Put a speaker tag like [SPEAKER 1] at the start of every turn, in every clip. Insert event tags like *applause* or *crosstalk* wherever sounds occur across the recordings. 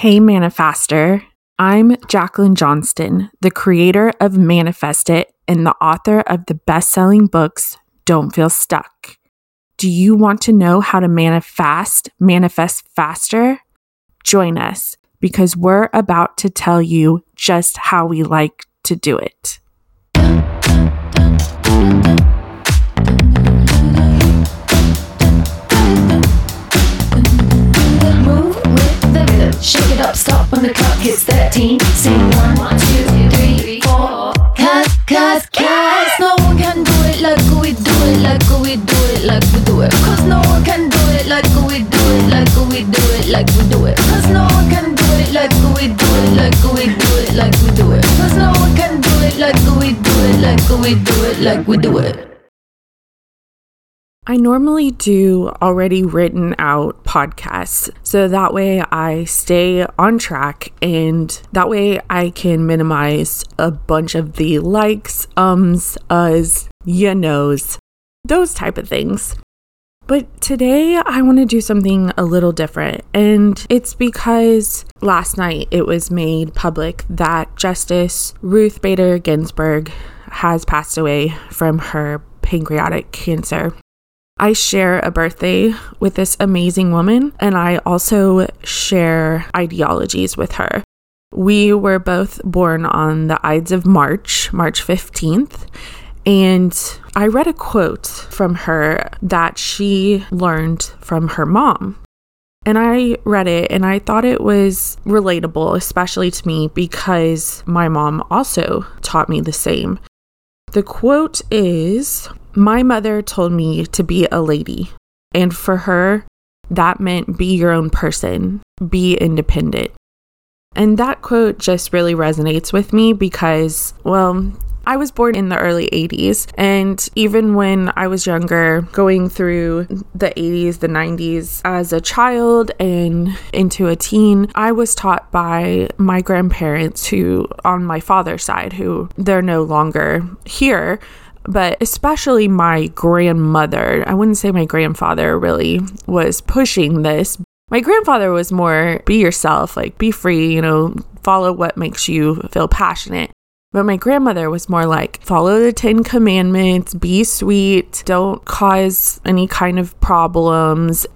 [SPEAKER 1] Hey, Manifester. I'm Jacqueline Johnston, the creator of Manifest It and the author of the best selling books, Don't Feel Stuck. Do you want to know how to manifest, manifest faster? Join us because we're about to tell you just how we like to do it.
[SPEAKER 2] When the clock hits 13. Sing one, two, three, four. Cause, cause, cause no one can do it like we do it, like we do it, like we do it. Cause no one can do it like we do it, like we do it, like we do it. Cause no one can do it like we do it, like we do it, like we do it. Cause no one can do it like we do it, like we do it, like we do it.
[SPEAKER 1] I normally do already written out podcasts so that way I stay on track and that way I can minimize a bunch of the likes, ums, us, you knows, those type of things. But today I want to do something a little different. And it's because last night it was made public that Justice Ruth Bader Ginsburg has passed away from her pancreatic cancer. I share a birthday with this amazing woman, and I also share ideologies with her. We were both born on the Ides of March, March 15th, and I read a quote from her that she learned from her mom. And I read it and I thought it was relatable, especially to me because my mom also taught me the same. The quote is My mother told me to be a lady. And for her, that meant be your own person, be independent. And that quote just really resonates with me because, well, I was born in the early 80s, and even when I was younger, going through the 80s, the 90s, as a child and into a teen, I was taught by my grandparents who, on my father's side, who they're no longer here, but especially my grandmother. I wouldn't say my grandfather really was pushing this. My grandfather was more be yourself, like be free, you know, follow what makes you feel passionate. But my grandmother was more like follow the 10 commandments, be sweet, don't cause any kind of problems.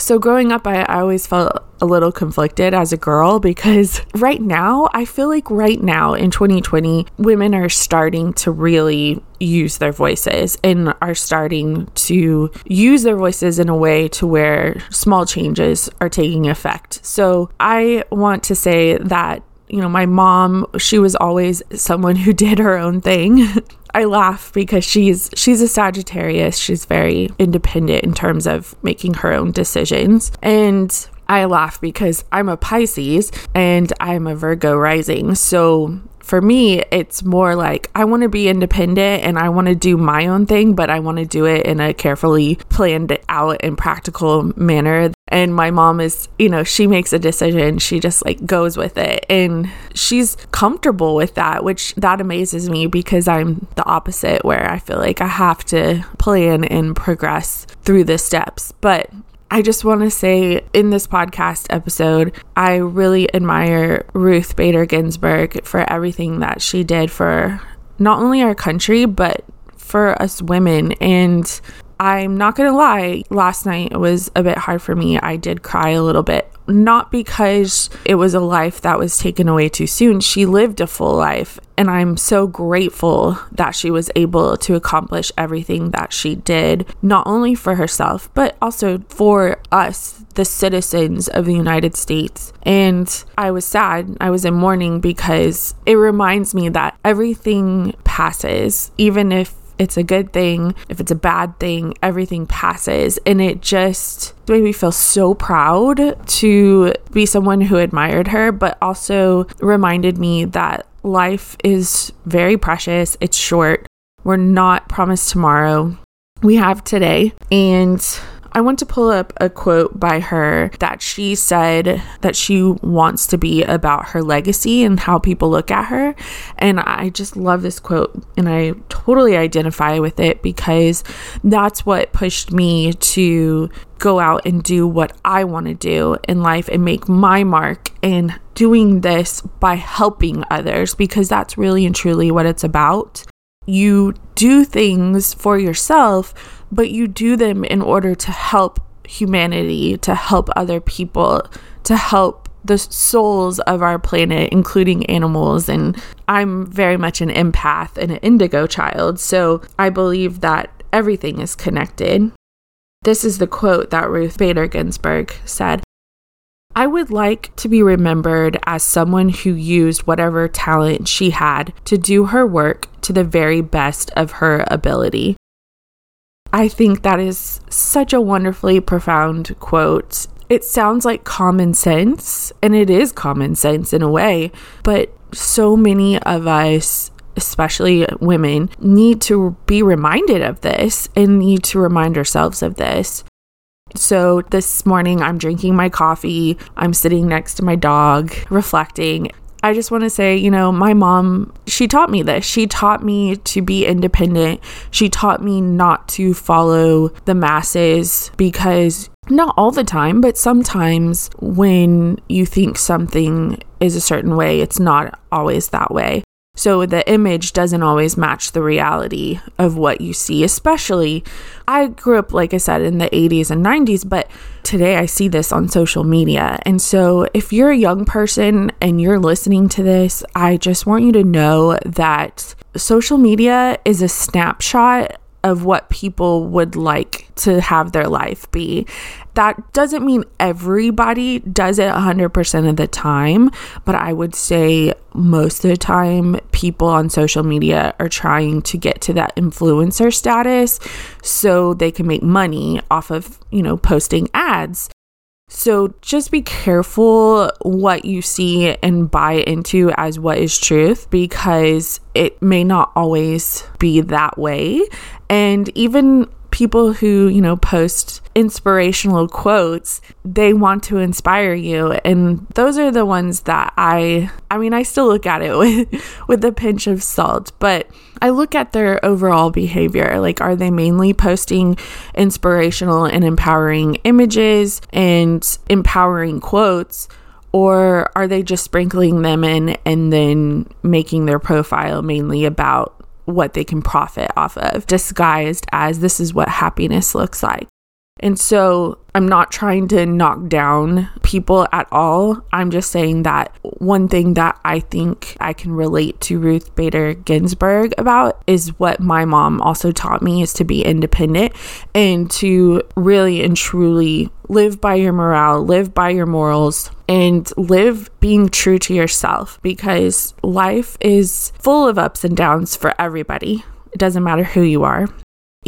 [SPEAKER 1] So growing up, I, I always felt a little conflicted as a girl because *laughs* right now, I feel like right now in 2020, women are starting to really use their voices and are starting to use their voices in a way to where small changes are taking effect. So I want to say that you know, my mom, she was always someone who *laughs* did her own thing. *laughs* I laugh because she's she's a Sagittarius. She's very independent in terms of making her own decisions. And I laugh because I'm a Pisces and I'm a Virgo rising. So for me, it's more like I want to be independent and I want to do my own thing, but I want to do it in a carefully planned out and practical manner. And my mom is, you know, she makes a decision, she just like goes with it. And she's comfortable with that, which that amazes me because I'm the opposite, where I feel like I have to plan and progress through the steps. But I just want to say in this podcast episode, I really admire Ruth Bader Ginsburg for everything that she did for not only our country, but for us women. And I'm not to lie, last night it was a bit hard for me. I did cry a little bit not because it was a life that was taken away too soon. She lived a full life. And I'm so grateful that she was able to accomplish everything that she did, not only for herself, but also for us, the citizens of the United States. And I was sad. I was in mourning because it reminds me that everything passes, even if it's a good thing, if it's a bad thing, everything passes. And it just made me feel so proud to be someone who admired her, but also reminded me that life is very precious, it's short. We're not promised tomorrow. We have today. And I want to pull up a quote by her that she said that she wants to be about her legacy and how people look at her. And I just love this quote and I totally identify with it because that's what pushed me to go out and do what I want to do in life and make my mark and doing this by helping others because that's really and truly what it's about. You do things for yourself but you do them in order to help humanity, to help other people, to help the souls of our planet, including animals. And I'm very much an empath and an indigo child. So I believe that everything is connected. This is the quote that Ruth Bader Ginsburg said I would like to be remembered as someone who used whatever talent she had to do her work to the very best of her ability. I think that is such a wonderfully profound quote. It sounds like common sense, and it is common sense in a way, but so many of us, especially women, need to be reminded of this and need to remind ourselves of this. So, this morning I'm drinking my coffee, I'm sitting next to my dog, reflecting, I just want to say, you know, my mom, she taught me this. She taught me to be independent. She taught me not to follow the masses because not all the time, but sometimes when you think something is a certain way, it's not always that way. So the image doesn't always match the reality of what you see, especially I grew up, like I said, in the 80s and 90s, but today I see this on social media. And so if you're a young person and you're listening to this, I just want you to know that social media is a snapshot of what people would like to have their life be. That doesn't mean everybody does it 100% of the time, but I would say most of the time people on social media are trying to get to that influencer status so they can make money off of, you know, posting ads. So just be careful what you see and buy into as what is truth because it may not always be that way. And even people who, you know, post inspirational quotes, they want to inspire you and those are the ones that I I mean, I still look at it *laughs* with with a pinch of salt, but I look at their overall behavior. Like are they mainly posting inspirational and empowering images and empowering quotes? Or are they just sprinkling them in and then making their profile mainly about what they can profit off of, disguised as this is what happiness looks like. And so I'm not trying to knock down people at all. I'm just saying that one thing that I think I can relate to Ruth Bader Ginsburg about is what my mom also taught me is to be independent and to really and truly live by your morale, live by your morals, and live being true to yourself because life is full of ups and downs for everybody. It doesn't matter who you are.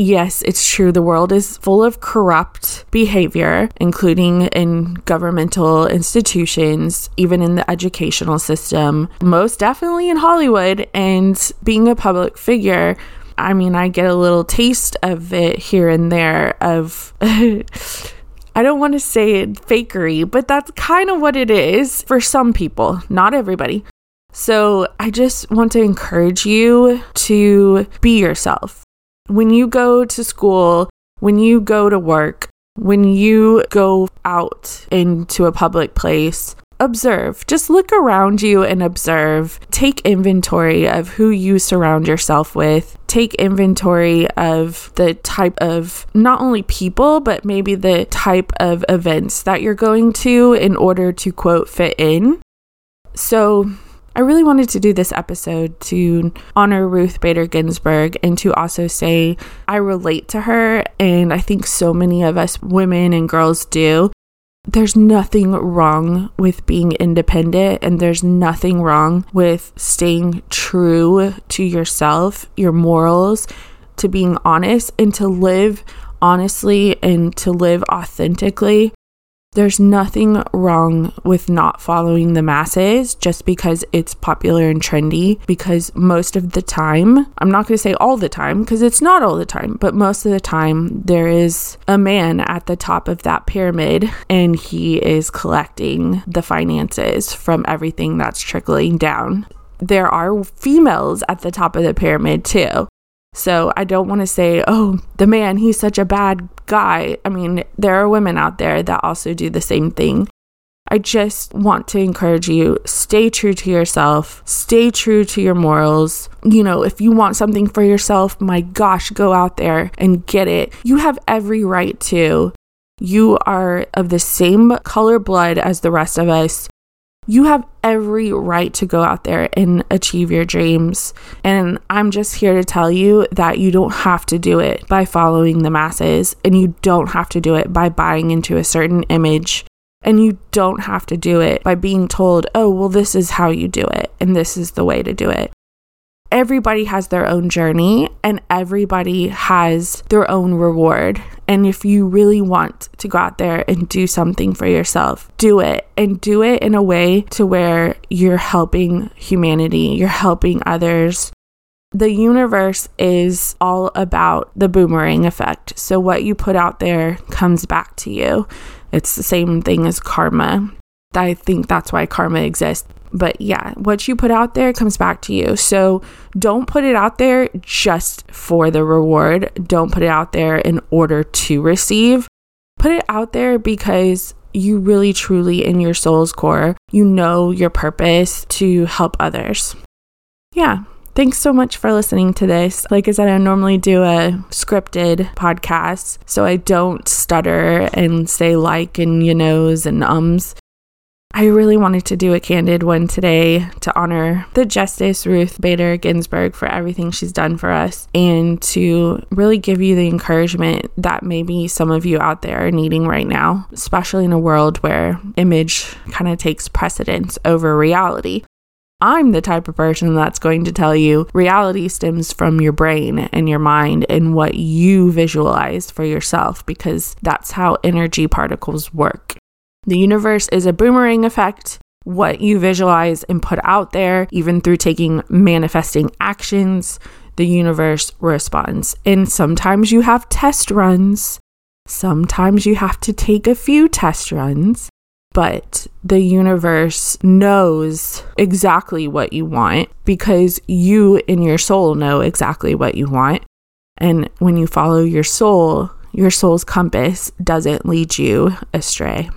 [SPEAKER 1] Yes, it's true. The world is full of corrupt behavior, including in governmental institutions, even in the educational system, most definitely in Hollywood. And being a public figure, I mean, I get a little taste of it here and there of. *laughs* I don't want to say it fakery, but that's kind of what it is for some people, not everybody. So I just want to encourage you to be yourself. When you go to school, when you go to work, when you go out into a public place, observe. Just look around you and observe. Take inventory of who you surround yourself with. Take inventory of the type of not only people, but maybe the type of events that you're going to in order to quote fit in. So, I really wanted to do this episode to honor Ruth Bader Ginsburg and to also say I relate to her, and I think so many of us women and girls do. There's nothing wrong with being independent, and there's nothing wrong with staying true to yourself, your morals, to being honest, and to live honestly and to live authentically There's nothing wrong with not following the masses just because it's popular and trendy. Because most of the time, I'm not going to say all the time because it's not all the time, but most of the time, there is a man at the top of that pyramid and he is collecting the finances from everything that's trickling down. There are females at the top of the pyramid too. So I don't want to say, oh, the man, he's such a bad guy. I mean, there are women out there that also do the same thing. I just want to encourage you stay true to yourself, stay true to your morals. You know, if you want something for yourself, my gosh, go out there and get it. You have every right to. You are of the same color blood as the rest of us you have every right to go out there and achieve your dreams. And I'm just here to tell you that you don't have to do it by following the masses, and you don't have to do it by buying into a certain image. And you don't have to do it by being told, oh, well, this is how you do it, and this is the way to do it everybody has their own journey and everybody has their own reward. And if you really want to go out there and do something for yourself, do it and do it in a way to where you're helping humanity, you're helping others. The universe is all about the boomerang effect. So, what you put out there comes back to you. It's the same thing as karma. I think that's why karma exists. But yeah, what you put out there comes back to you. So don't put it out there just for the reward. Don't put it out there in order to receive. Put it out there because you really, truly, in your soul's core, you know your purpose to help others. Yeah. Thanks so much for listening to this. Like I said, I normally do a scripted podcast, so I don't stutter and say like and you knows and ums. I really wanted to do a candid one today to honor the Justice Ruth Bader Ginsburg for everything she's done for us and to really give you the encouragement that maybe some of you out there are needing right now, especially in a world where image kind of takes precedence over reality. I'm the type of person that's going to tell you reality stems from your brain and your mind and what you visualize for yourself because that's how energy particles work. The universe is a boomerang effect. What you visualize and put out there, even through taking manifesting actions, the universe responds. And sometimes you have test runs, sometimes you have to take a few test runs, but the universe knows exactly what you want because you in your soul know exactly what you want. And when you follow your soul, your soul's compass doesn't lead you astray.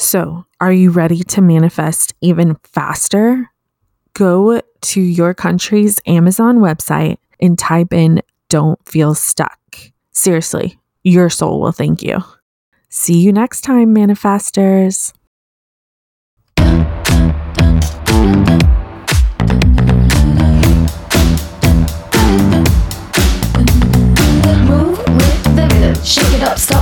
[SPEAKER 1] So, are you ready to manifest even faster? Go to your country's Amazon website and type in Don't Feel Stuck. Seriously, your soul will thank you. See you next time, manifestors.